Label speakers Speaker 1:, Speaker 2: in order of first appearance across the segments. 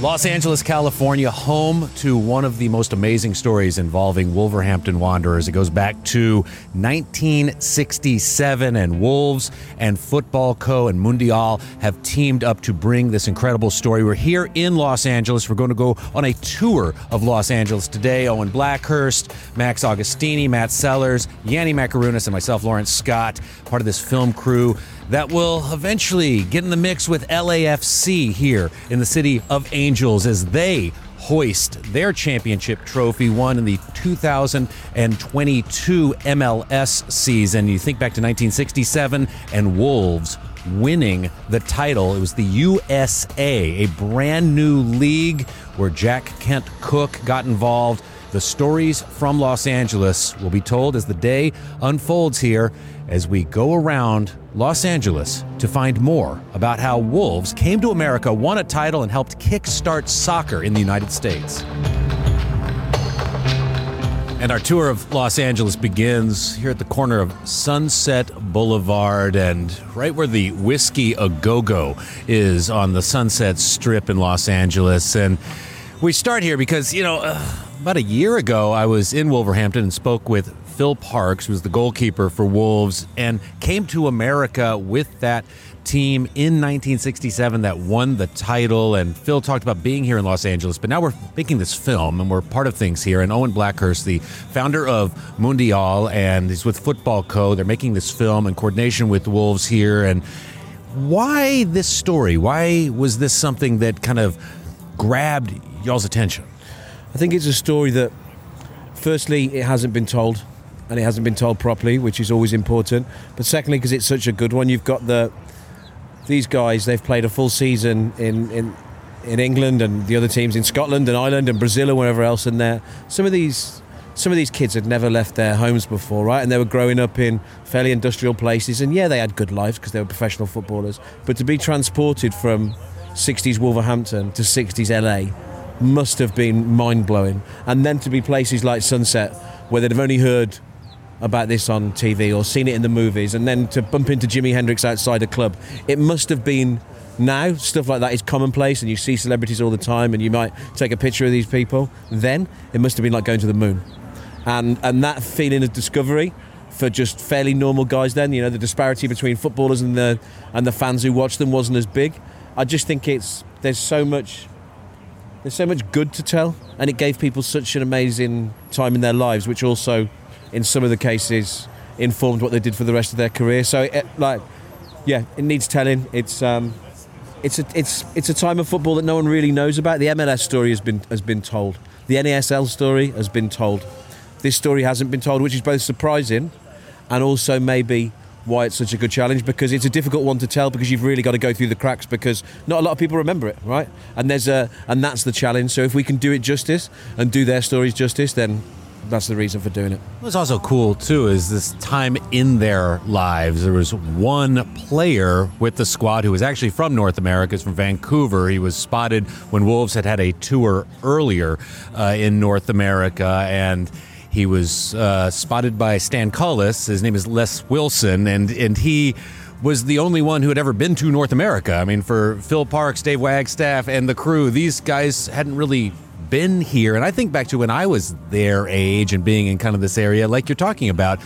Speaker 1: Los Angeles, California, home to one of the most amazing stories involving Wolverhampton Wanderers. It goes back to 1967, and Wolves and Football Co. and Mundial have teamed up to bring this incredible story. We're here in Los Angeles. We're going to go on a tour of Los Angeles today. Owen Blackhurst, Max Augustini, Matt Sellers, Yanni Macarunas, and myself, Lawrence Scott, part of this film crew that will eventually get in the mix with LAFC here in the city of Angels as they hoist their championship trophy won in the 2022 MLS season. You think back to 1967 and Wolves winning the title. It was the USA, a brand new league where Jack Kent Cooke got involved. The stories from Los Angeles will be told as the day unfolds here as we go around Los Angeles to find more about how Wolves came to America, won a title, and helped kickstart soccer in the United States. And our tour of Los Angeles begins here at the corner of Sunset Boulevard and right where the Whisky A Go Go is on the Sunset Strip in Los Angeles. And we start here because, you know, uh, about a year ago, I was in Wolverhampton and spoke with Phil Parkes, who was the goalkeeper for Wolves, and came to America with that team in 1967 that won the title. And Phil talked about being here in Los Angeles, but now we're making this film and we're part of things here. And Owen Blackhurst, the founder of Mundial, and he's with Football Co. They're making this film in coordination with Wolves here. And why this story? Why was this something that kind of grabbed y'all's attention?
Speaker 2: I think it's a story that, firstly, it hasn't been told and it hasn't been told properly, which is always important. But secondly, because it's such a good one, you've got the these guys. They've played a full season in in in England and the other teams in Scotland and Ireland and Brazil and wherever else. And there, some of these some of these kids had never left their homes before, right? And they were growing up in fairly industrial places. And yeah, they had good lives because they were professional footballers. But to be transported from 60s Wolverhampton to 60s LA must have been mind blowing. And then to be places like Sunset, where they'd have only heard about this on TV or seen it in the movies, and then to bump into Jimi Hendrix outside a club, it must have been. Now, stuff like that is commonplace, and you see celebrities all the time, and you might take a picture of these people. Then, it must have been like going to the moon. And, and that feeling of discovery for just fairly normal guys then, you know, the disparity between footballers and the, and the fans who watch them wasn't as big. I just think it's, there's so much there's so much good to tell, and it gave people such an amazing time in their lives, which also in some of the cases informed what they did for the rest of their career. So, it, like, yeah, it needs telling. It's um, it's a it's it's a time of football that no one really knows about. The MLS story has been has been told. The NASL story has been told. This story hasn't been told, which is both surprising and also maybe why it's such a good challenge because it's a difficult one to tell because you've really got to go through the cracks because not a lot of people remember it, right? And there's a and that's the challenge. So if we can do it justice and do their stories justice, then that's the reason for doing it.
Speaker 1: What's also cool too is this time in their lives. There was one player with the squad who was actually from North America, he's from Vancouver. He was spotted when Wolves had had a tour earlier uh, in North America, and he was uh, spotted by Stan Cullis. His name is Les Wilson, and and he was the only one who had ever been to North America. I mean, for Phil Parkes, Dave Wagstaffe, and the crew, these guys hadn't really been here, and I think back to when I was their age and being in kind of this area, like you're talking about,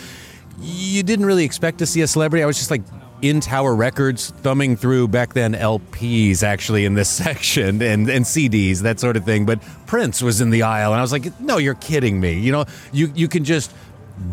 Speaker 1: you didn't really expect to see a celebrity. I was just like in Tower Records thumbing through back then LPs actually in this section and, and CDs, that sort of thing. But Prince was in the aisle, and I was like, no, you're kidding me. You know, you, you can just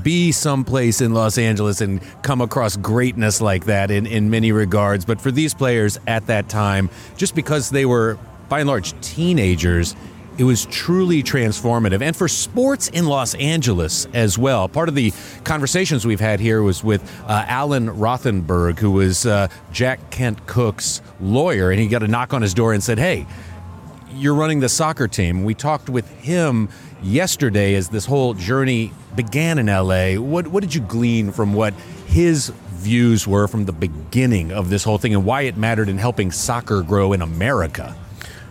Speaker 1: be someplace in Los Angeles and come across greatness like that in, in many regards. But for these players at that time, just because they were by and large teenagers, it was truly transformative. And for sports in Los Angeles as well. Part of the conversations we've had here was with uh, Alan Rothenberg, who was uh, Jack Kent Cooke's lawyer, and he got a knock on his door and said, Hey, you're running the soccer team. We talked with him yesterday as this whole journey began in LA. What, what did you glean from what his views were from the beginning of this whole thing and why it mattered in helping soccer grow in America?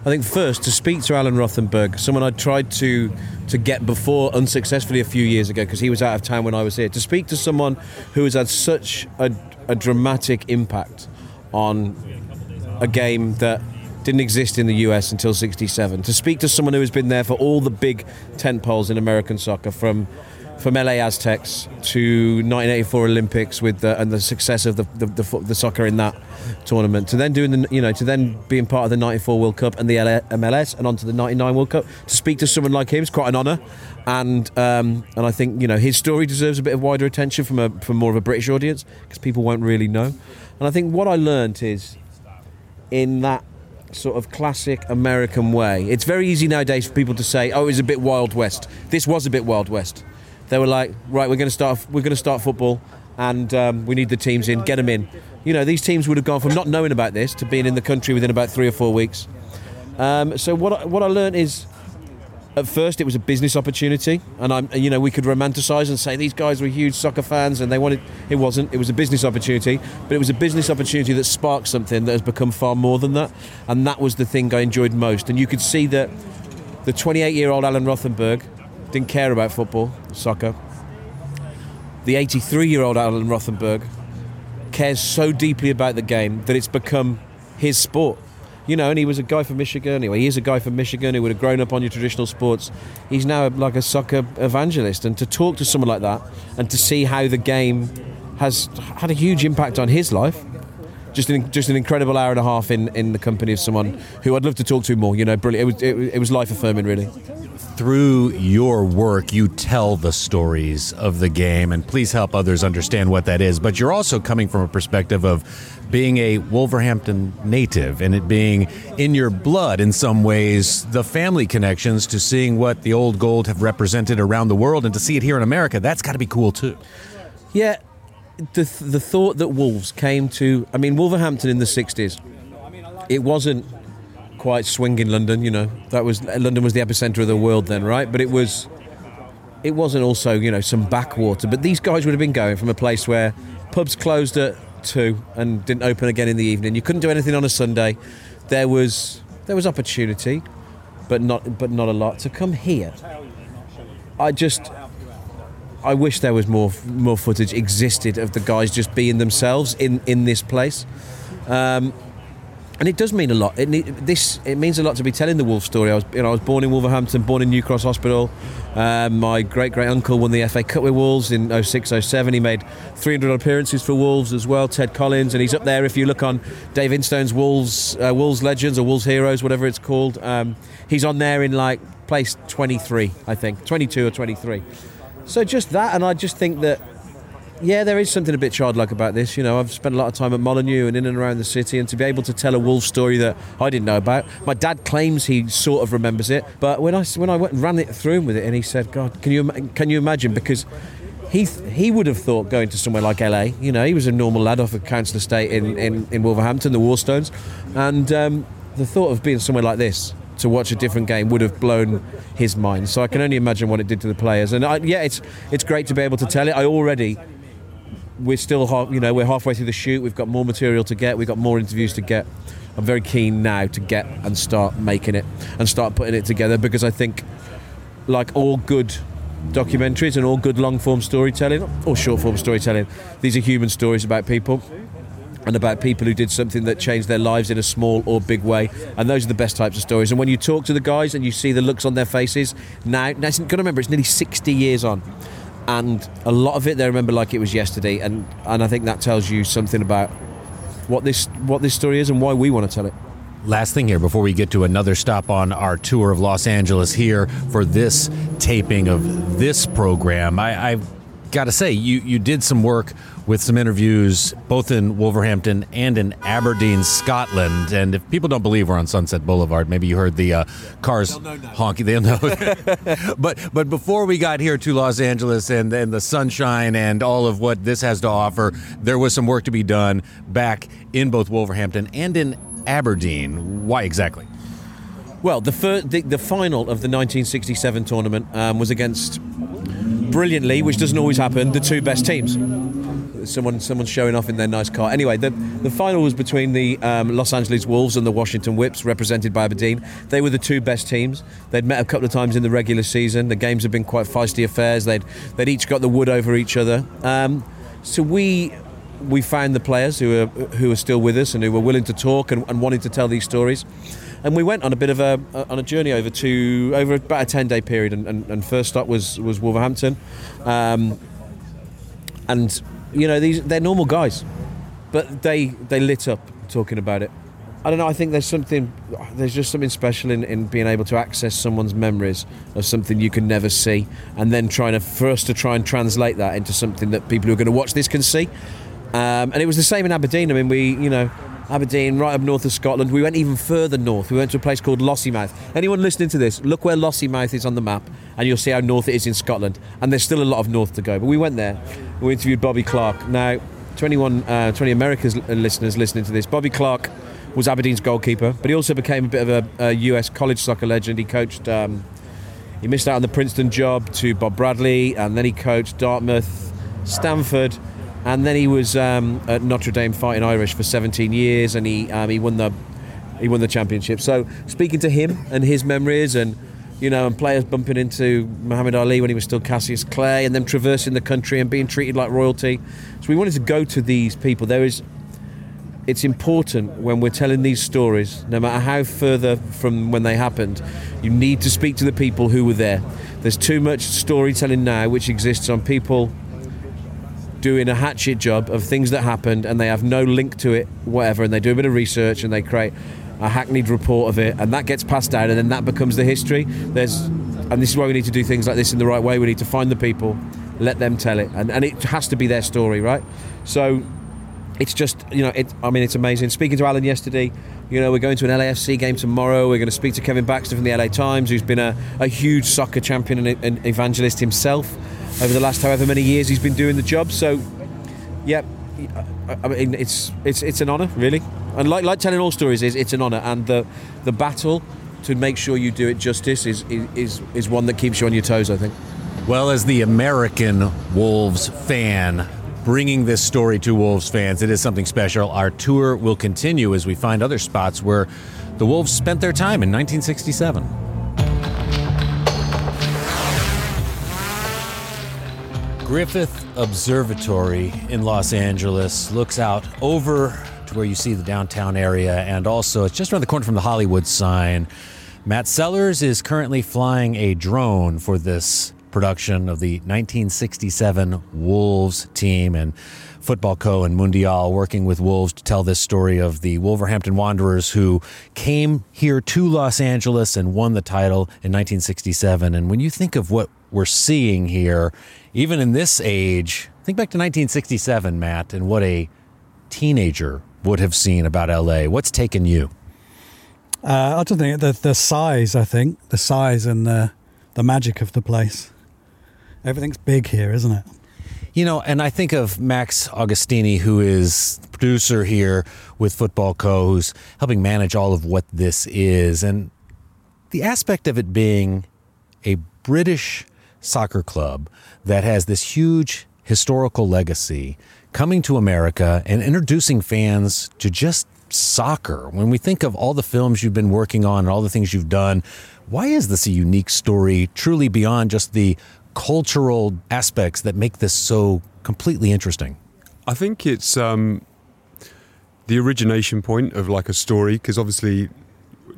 Speaker 2: I think first to speak to Alan Rothenberg, someone I tried to to get before unsuccessfully a few years ago because he was out of town when I was here. To speak to someone who has had such a, a dramatic impact on a game that didn't exist in the US until 67. To speak to someone who has been there for all the big tent poles in American soccer from from LA Aztecs to 1984 Olympics with the, and the success of the, the, the, the, soccer in that tournament. To then doing the you know to then being part of the 94 World Cup and the MLS and onto the 99 World Cup. To speak to someone like him is quite an honour and um, and I think you know his story deserves a bit of wider attention from a from more of a British audience because people won't really know. And I think what I learned is in that sort of classic American way it's very easy nowadays for people to say oh it was a bit Wild West. This was a bit Wild West they were like, right, we're going to start, we're going to start football, and um, we need the teams in, get them in. You know, these teams would have gone from not knowing about this to being in the country within about three or four weeks. Um, so what I, what I learned is, at first it was a business opportunity, and I'm, you know, we could romanticize and say these guys were huge soccer fans and they wanted. It wasn't. It was a business opportunity, but it was a business opportunity that sparked something that has become far more than that, and that was the thing I enjoyed most. And you could see that the 28-year-old Alan Rothenberg didn't care about football, soccer. The 83 year old Alan Rothenberg cares so deeply about the game that it's become his sport. You know, and he was a guy from Michigan. Anyway, he is a guy from Michigan who would have grown up on your traditional sports. He's now like a soccer evangelist. And to talk to someone like that and to see how the game has had a huge impact on his life just an just an incredible hour and a half in, in the company of someone who I'd love to talk to more. You know, brilliant. It was it, it was life affirming, really
Speaker 1: through your work, you tell the stories of the game, and please help others understand what that is. But you're also coming from a perspective of being a Wolverhampton native and it being in your blood in some ways, the family connections to seeing what the old gold have represented around the world and to see it here in America, that's got to be cool too.
Speaker 2: Yeah, the, the thought that Wolves came to, I mean, Wolverhampton in the 60s, it wasn't quite swinging London. You know, that was London was the epicenter of the world then, right? But it was, it wasn't also you know some backwater. But these guys would have been going from a place where pubs closed at two and didn't open again in the evening. You couldn't do anything on a Sunday. There was there was opportunity, but not but not a lot to come here. I just I wish there was more more footage existed of the guys just being themselves in in this place. Um, and it does mean a lot. It this it means a lot to be telling the Wolves story. I was you know I was born in Wolverhampton, born in New Cross Hospital. Um, my great great uncle won the FA Cup with Wolves in 06 07. He made 300 appearances for Wolves as well. Ted Collins, and he's up there if you look on Dave Instone's Wolves uh, Wolves Legends or Wolves Heroes, whatever it's called. Um, he's on there in like place 23, I think, 22 or 23. So just that, and I just think that yeah, there is something a bit childlike about this. You know, I've spent a lot of time at Molineux and in and around the city, and to be able to tell a wolf story that I didn't know about. My dad claims he sort of remembers it, but when I when I went and ran it through him with it, and he said, "God, can you can you imagine?" Because he he would have thought going to somewhere like LA. You know, he was a normal lad off a council estate in, in, in Wolverhampton, the Warstones, and um, the thought of being somewhere like this to watch a different game would have blown his mind. So I can only imagine what it did to the players. And I, yeah, it's it's great to be able to tell it. I already we're still half, you know we're halfway through the shoot. We've got more material to get. We've got more interviews to get. I'm very keen now to get and start making it and start putting it together because I think, like all good documentaries and all good long form storytelling or short form storytelling, these are human stories about people and about people who did something that changed their lives in a small or big way. And those are the best types of stories. And when you talk to the guys and you see the looks on their faces, now, now got to remember, it's nearly 60 years on and a lot of it they remember like it was yesterday, and and I think that tells you something about what this what this story is and why we want to tell it.
Speaker 1: Last thing here before we get to another stop on our tour of Los Angeles here for this taping of this program. I, I've got to say, you, you did some work with some interviews both in Wolverhampton and in Aberdeen, Scotland. And if people don't believe we're on Sunset Boulevard, maybe you heard the uh, cars honking. They'll know. but but before we got here to Los Angeles and, and the sunshine and all of what this has to offer, there was some work to be done back in both Wolverhampton and in Aberdeen. Why exactly?
Speaker 2: Well, the, first, the, the final of the 1967 tournament um, was against brilliantly, which doesn't always happen, the two best teams. Someone, someone's showing off in their nice car. Anyway, the, the final was between the um, Los Angeles Wolves and the Washington Whips, represented by Aberdeen. They were the two best teams. They'd met a couple of times in the regular season. The games have been quite feisty affairs. They'd, they'd each got the wood over each other. Um, so we we found the players who are who are still with us and who were willing to talk and, and wanting to tell these stories. And we went on a bit of a on a journey over to over about a ten day period. And, and, and first stop was was Wolverhampton, um, and you know these they're normal guys, but they they lit up talking about it. I don't know. I think there's something, there's just something special in, in being able to access someone's memories of something you can never see, and then trying to for us to try and translate that into something that people who are going to watch this can see. Um, and it was the same in Aberdeen. I mean, we, you know, Aberdeen, right up north of Scotland. We went even further north. We went to a place called Lossiemouth. Anyone listening to this, look where Lossiemouth is on the map, and you'll see how north it is in Scotland. And there's still a lot of north to go. But we went there. We interviewed Bobby Clark. Now, 21, uh, 20 America's listeners listening to this. Bobby Clark was Aberdeen's goalkeeper, but he also became a bit of a, a US college soccer legend. He coached. Um, he missed out on the Princeton job to Bob Bradley, and then he coached Dartmouth, Stanford, and then he was um, at Notre Dame Fighting Irish for 17 years, and he um, he won the he won the championship. So speaking to him and his memories, and you know, and players bumping into Muhammad Ali when he was still Cassius Clay, and them traversing the country and being treated like royalty. So we wanted to go to these people. There is it's important when we're telling these stories, no matter how further from when they happened, you need to speak to the people who were there. There's too much storytelling now which exists on people doing a hatchet job of things that happened and they have no link to it, whatever, and they do a bit of research and they create a hackneyed report of it, and that gets passed down, and then that becomes the history. There's, and this is why we need to do things like this in the right way. We need to find the people, let them tell it, and, and it has to be their story, right? So it's just you know it, I mean it's amazing. Speaking to Alan yesterday, you know we're going to an LAFC game tomorrow. We're going to speak to Kevin Baxter from the LA Times, who's been a, a huge soccer champion and an evangelist himself over the last however many years he's been doing the job. So, yeah, I mean it's it's it's an honour really, and like like telling all stories is it's an honour, and the the battle to make sure you do it justice is is is one that keeps you on your toes. I think.
Speaker 1: Well, as the American Wolves fan, bringing this story to Wolves fans. It is something special. Our tour will continue as we find other spots where the Wolves spent their time in 1967. Griffith Observatory in Los Angeles looks out over to where you see the downtown area, and also it's just around the corner from the Hollywood sign. Matt Sellers is currently flying a drone for this production of the 1967 Wolves team and Football Co. and Mundial working with Wolves to tell this story of the Wolverhampton Wanderers who came here to Los Angeles and won the title in 1967. And when you think of what we're seeing here, even in this age, think back to 1967, Matt, and what a teenager would have seen about LA. What's taken you?
Speaker 3: Uh, I don't think the the size. I think the size and the the magic of the place. Everything's big here, isn't it?
Speaker 1: You know, and I think of Max Augustini, who is producer here with Football Co., who's helping manage all of what this is. And the aspect of it being a British soccer club that has this huge historical legacy coming to America and introducing fans to just soccer. When we think of all the films you've been working on and all the things you've done, why is this a unique story truly beyond just the cultural aspects that make this so completely interesting?
Speaker 4: I think it's um, the origination point of like a story because obviously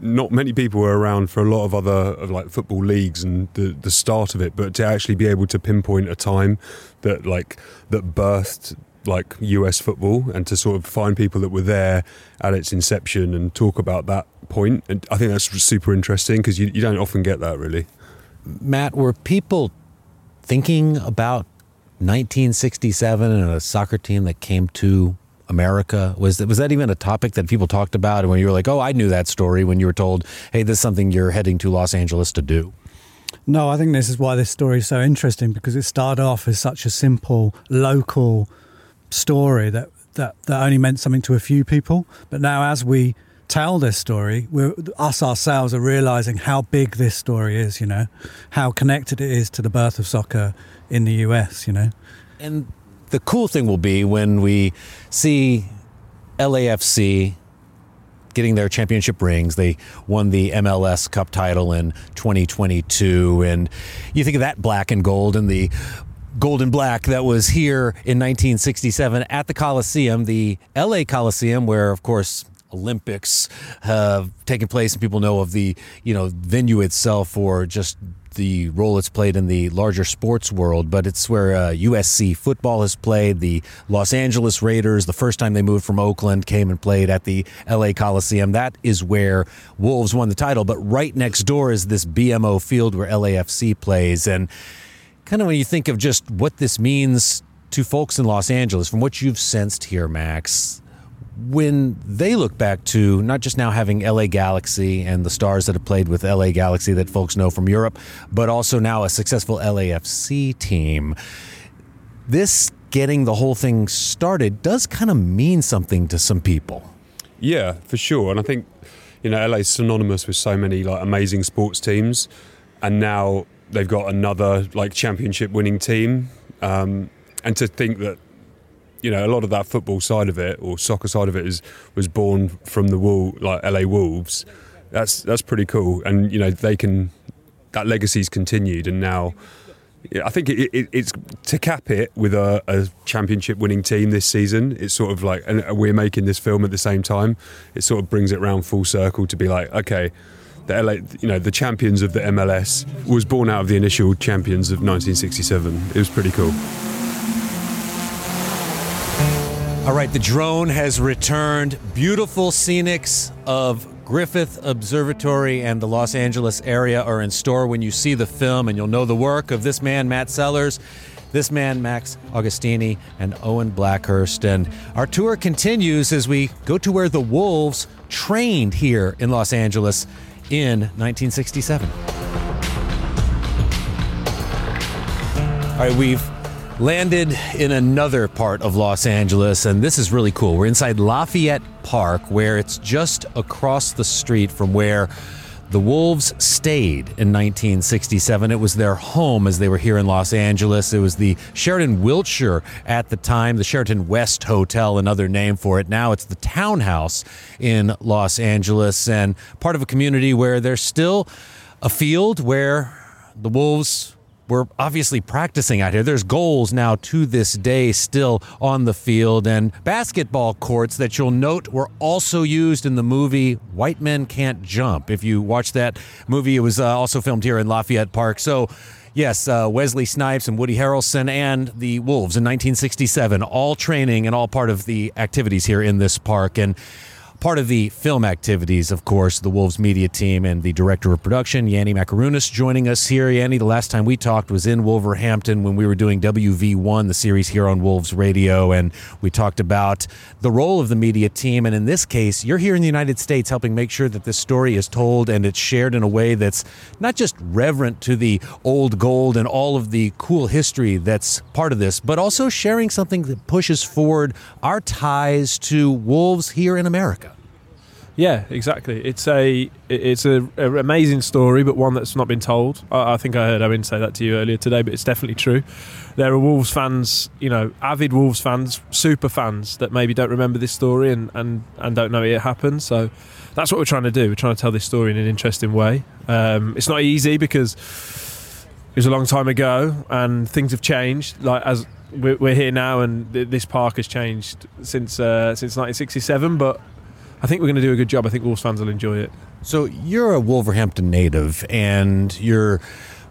Speaker 4: not many people were around for a lot of other of like football leagues and the the start of it, but to actually be able to pinpoint a time that like that birthed like US football and to sort of find people that were there at its inception and talk about that point. And I think that's super interesting because you, you don't often get that really.
Speaker 1: Matt, were people thinking about 1967 and a soccer team that came to America? Was that, was that even a topic that people talked about when you were like, oh, I knew that story when you were told, hey, this is something you're heading to Los Angeles to do?
Speaker 3: No, I think this is why this story is so interesting because it started off as such a simple local story that, that, that only meant something to a few people. But now, as we tell this story, we're, us ourselves are realizing how big this story is, you know, how connected it is to the birth of soccer in the US, you know.
Speaker 1: And the cool thing will be when we see LAFC getting their championship rings. They won the MLS Cup title in 2022. And you think of that black and gold and the gold and black that was here in 1967 at the Coliseum, the LA Coliseum, where, of course, Olympics have taken place, and people know of the you know venue itself or just the role it's played in the larger sports world, but it's where uh, USC football has played. The Los Angeles Raiders, the first time they moved from Oakland, came and played at the LA Coliseum. That is where Wolves won the title, but right next door is this BMO field where LAFC plays. And kind of when you think of just what this means to folks in Los Angeles, from what you've sensed here, Max, when they look back to not just now having LA Galaxy and the stars that have played with LA Galaxy that folks know from Europe, but also now a successful LAFC team, this getting the whole thing started does kind of mean something to some people.
Speaker 4: Yeah, for sure. And I think, you know, LA is synonymous with so many like amazing sports teams. And now they've got another like championship winning team. Um, and to think that you know, a lot of that football side of it or soccer side of it is was born from the wool like LA Wolves. That's that's pretty cool, and you know they can that legacy's continued, and now I think it, it, it's to cap it with a, a, championship winning team this season. It's sort of like, and we're making this film at the same time. It sort of brings it round full circle to be like, okay, the LA, you know, the champions of the MLS was born out of the initial champions of 1967. It was pretty cool.
Speaker 1: All right, the drone has returned. Beautiful scenics of Griffith Observatory and the Los Angeles area are in store when you see the film, and you'll know the work of this man, Matt Sellers, this man, Max Augustini, and Owen Blackhurst. And our tour continues as we go to where the Wolves trained here in Los Angeles in 1967. All right, we've landed in another part of Los Angeles, and this is really cool. We're inside Lafayette Park, where it's just across the street from where the Wolves stayed in 1967. It was their home as they were here in Los Angeles. It was the Sheraton Wilshire at the time, the Sheraton West Hotel, another name for it. Now it's the Townhouse in Los Angeles, and part of a community where there's still a field where the Wolves we're obviously practicing out here. There's goals now to this day still on the field, and basketball courts that you'll note were also used in the movie White Men Can't Jump. If you watch that movie, it was uh, also filmed here in Lafayette Park. So, Yes, uh, Wesley Snipes and Woody Harrelson and the Wolves in 1967, all training and all part of the activities here in this park. And Part of the film activities, of course, the Wolves media team and the director of production, Yanni Makarunas, joining us here. Yanni, the last time we talked was in Wolverhampton when we were doing WV1, the series here on Wolves Radio, and we talked about the role of the media team. And in this case, you're here in the United States helping make sure that this story is told and it's shared in a way that's not just reverent to the old gold and all of the cool history that's part of this, but also sharing something that pushes forward our ties to Wolves here in America.
Speaker 5: Yeah, exactly. It's a it's a, a, amazing story, but one that's not been told. I, I, think I heard Owen say that to you earlier today, but it's definitely true. There are Wolves fans, you know, avid Wolves fans, super fans that maybe don't remember this story and and, and don't know it happened. So that's what we're trying to do. We're trying to tell this story in an interesting way. Um, it's not easy because it was a long time ago and things have changed. Like as we're, here now, and this park has changed since uh, since 1967, but I think we're going to do a good job. I think Wolves fans will enjoy it.
Speaker 1: So you're a Wolverhampton native, and you're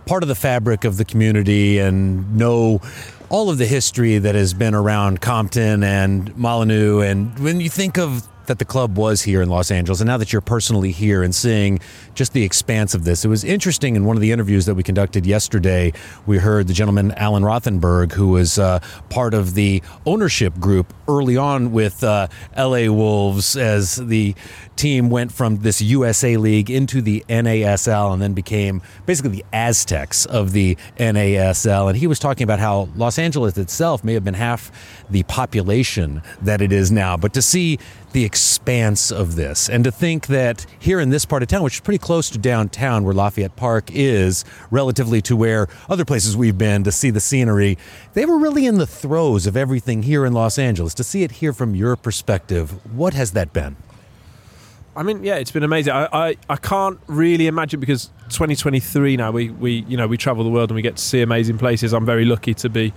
Speaker 1: part of the fabric of the community, and know all of the history that has been around Compton and Molineux. And when you think of that the club was here in Los Angeles, and now that you're personally here and seeing just the expanse of this, it was interesting. In one of the interviews that we conducted yesterday, we heard the gentleman Alan Rothenberg, who was uh, part of the ownership group early on with uh, LA Wolves as the team went from this USA League into the NASL and then became basically the Aztecs of the NASL. And he was talking about how Los Angeles itself may have been half the population that it is now, but to see the expanse of this and to think that here in this part of town, which is pretty close to downtown where Lafayette Park is, relatively to where other places we've been to see the scenery, they were really in the throes of everything here in Los Angeles. To see it here from your perspective, what has that been?
Speaker 5: I mean, yeah, it's been amazing. I, I, I can't really imagine because 2023 now we, we you know we travel the world and we get to see amazing places. I'm very lucky to be,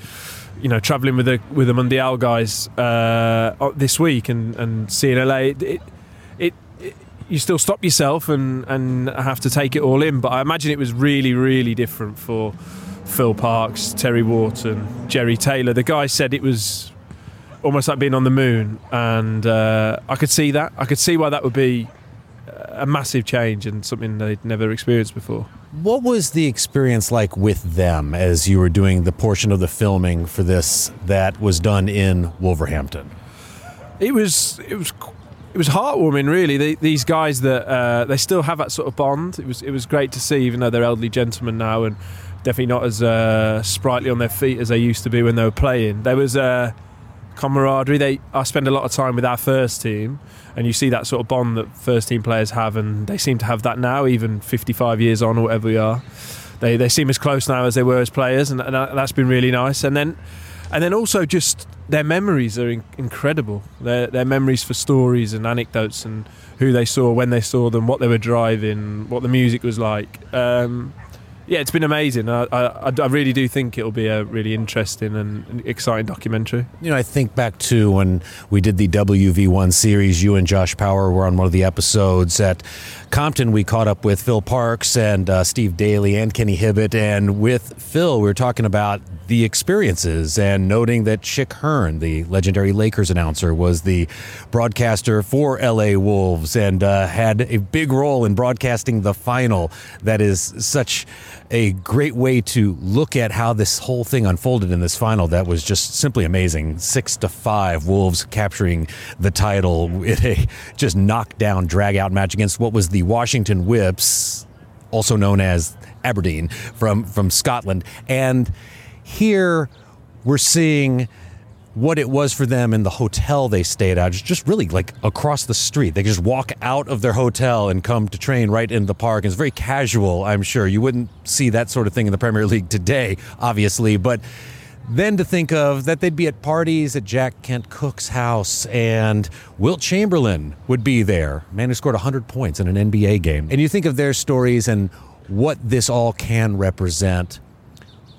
Speaker 5: you know, traveling with the with the Mundial guys uh, this week and, and seeing LA. It, it, it, you still stop yourself and and have to take it all in. But I imagine it was really really different for Phil Parkes, Terry Wharton, Gerry Taylor. The guy said it was almost like being on the moon, and uh, I could see that. I could see why that would be a massive change and something they'd never experienced before.
Speaker 1: What was the experience like with them as you were doing the portion of the filming for this that was done in Wolverhampton?
Speaker 5: It was it was it was heartwarming, really. They, these guys that uh, they still have that sort of bond. It was it was great to see, even though they're elderly gentlemen now and definitely not as uh, sprightly on their feet as they used to be when they were playing. There was. Uh, camaraderie. They I spend a lot of time with our first team, and you see that sort of bond that first team players have, and they seem to have that now, even 55 years on or whatever we are. They they seem as close now as they were as players, and, and that's been really nice. And then and then also just their memories are in, incredible. Their their memories for stories and anecdotes and who they saw when they saw them, what they were driving, what the music was like. Um, yeah, it's been amazing. I, I, I, really do think it'll be a really interesting and exciting documentary.
Speaker 1: You know, I think back to when we did the WV1 series, you and Josh Power were on one of the episodes at Compton. We caught up with Phil Parkes and uh, Steve Daley and Kenny Hibbitt. And with Phil, we were talking about the experiences and noting that Chick Hearn, the legendary Lakers announcer, was the broadcaster for LA Wolves and uh, had a big role in broadcasting the final. That is such a great way to look at how this whole thing unfolded in this final. That was just simply amazing. Six to five, Wolves capturing the title with a just knockdown, drag out match against what was the Washington Whips, also known as Aberdeen from from Scotland, and here we're seeing what it was for them in the hotel they stayed at, just really like across the street. They just walk out of their hotel and come to train right into the park. It's very casual, I'm sure. You wouldn't see that sort of thing in the Premier League today, obviously, but then to think of that they'd be at parties at Jack Kent Cooke's house and Wilt Chamberlain would be there, man who scored 100 points in an NBA game. And you think of their stories and what this all can represent.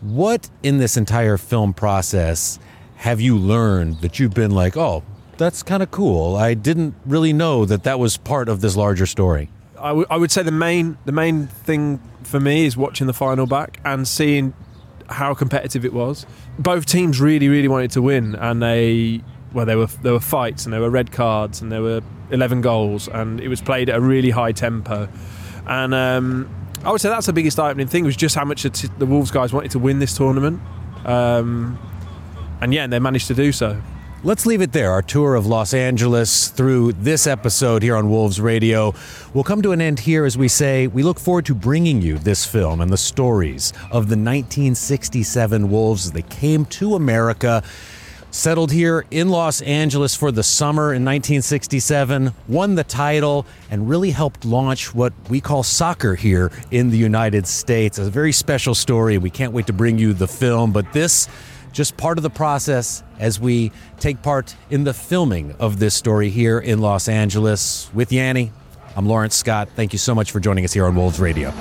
Speaker 1: What in this entire film process have you learned that you've been like, oh, that's kind of cool? I didn't really know that that was part of this larger story.
Speaker 5: I, w- I would say the main the main thing for me is watching the final back and seeing how competitive it was. Both teams really, really wanted to win, and they well, there were there were fights and there were red cards and there were eleven goals, and it was played at a really high tempo. And um, I would say that's the biggest eye-opening thing was just how much the Wolves guys wanted to win this tournament. Um, and yeah, they managed to do so.
Speaker 1: Let's leave it there. Our tour of Los Angeles through this episode here on Wolves Radio will come to an end here as we say we look forward to bringing you this film and the stories of the 1967 Wolves as they came to America, settled here in Los Angeles for the summer in 1967, won the title, and really helped launch what we call soccer here in the United States. A very special story. We can't wait to bring you the film, but this just part of the process as we take part in the filming of this story here in Los Angeles with Yanni. I'm Lawrence Scott. Thank you so much for joining us here on Wolves Radio.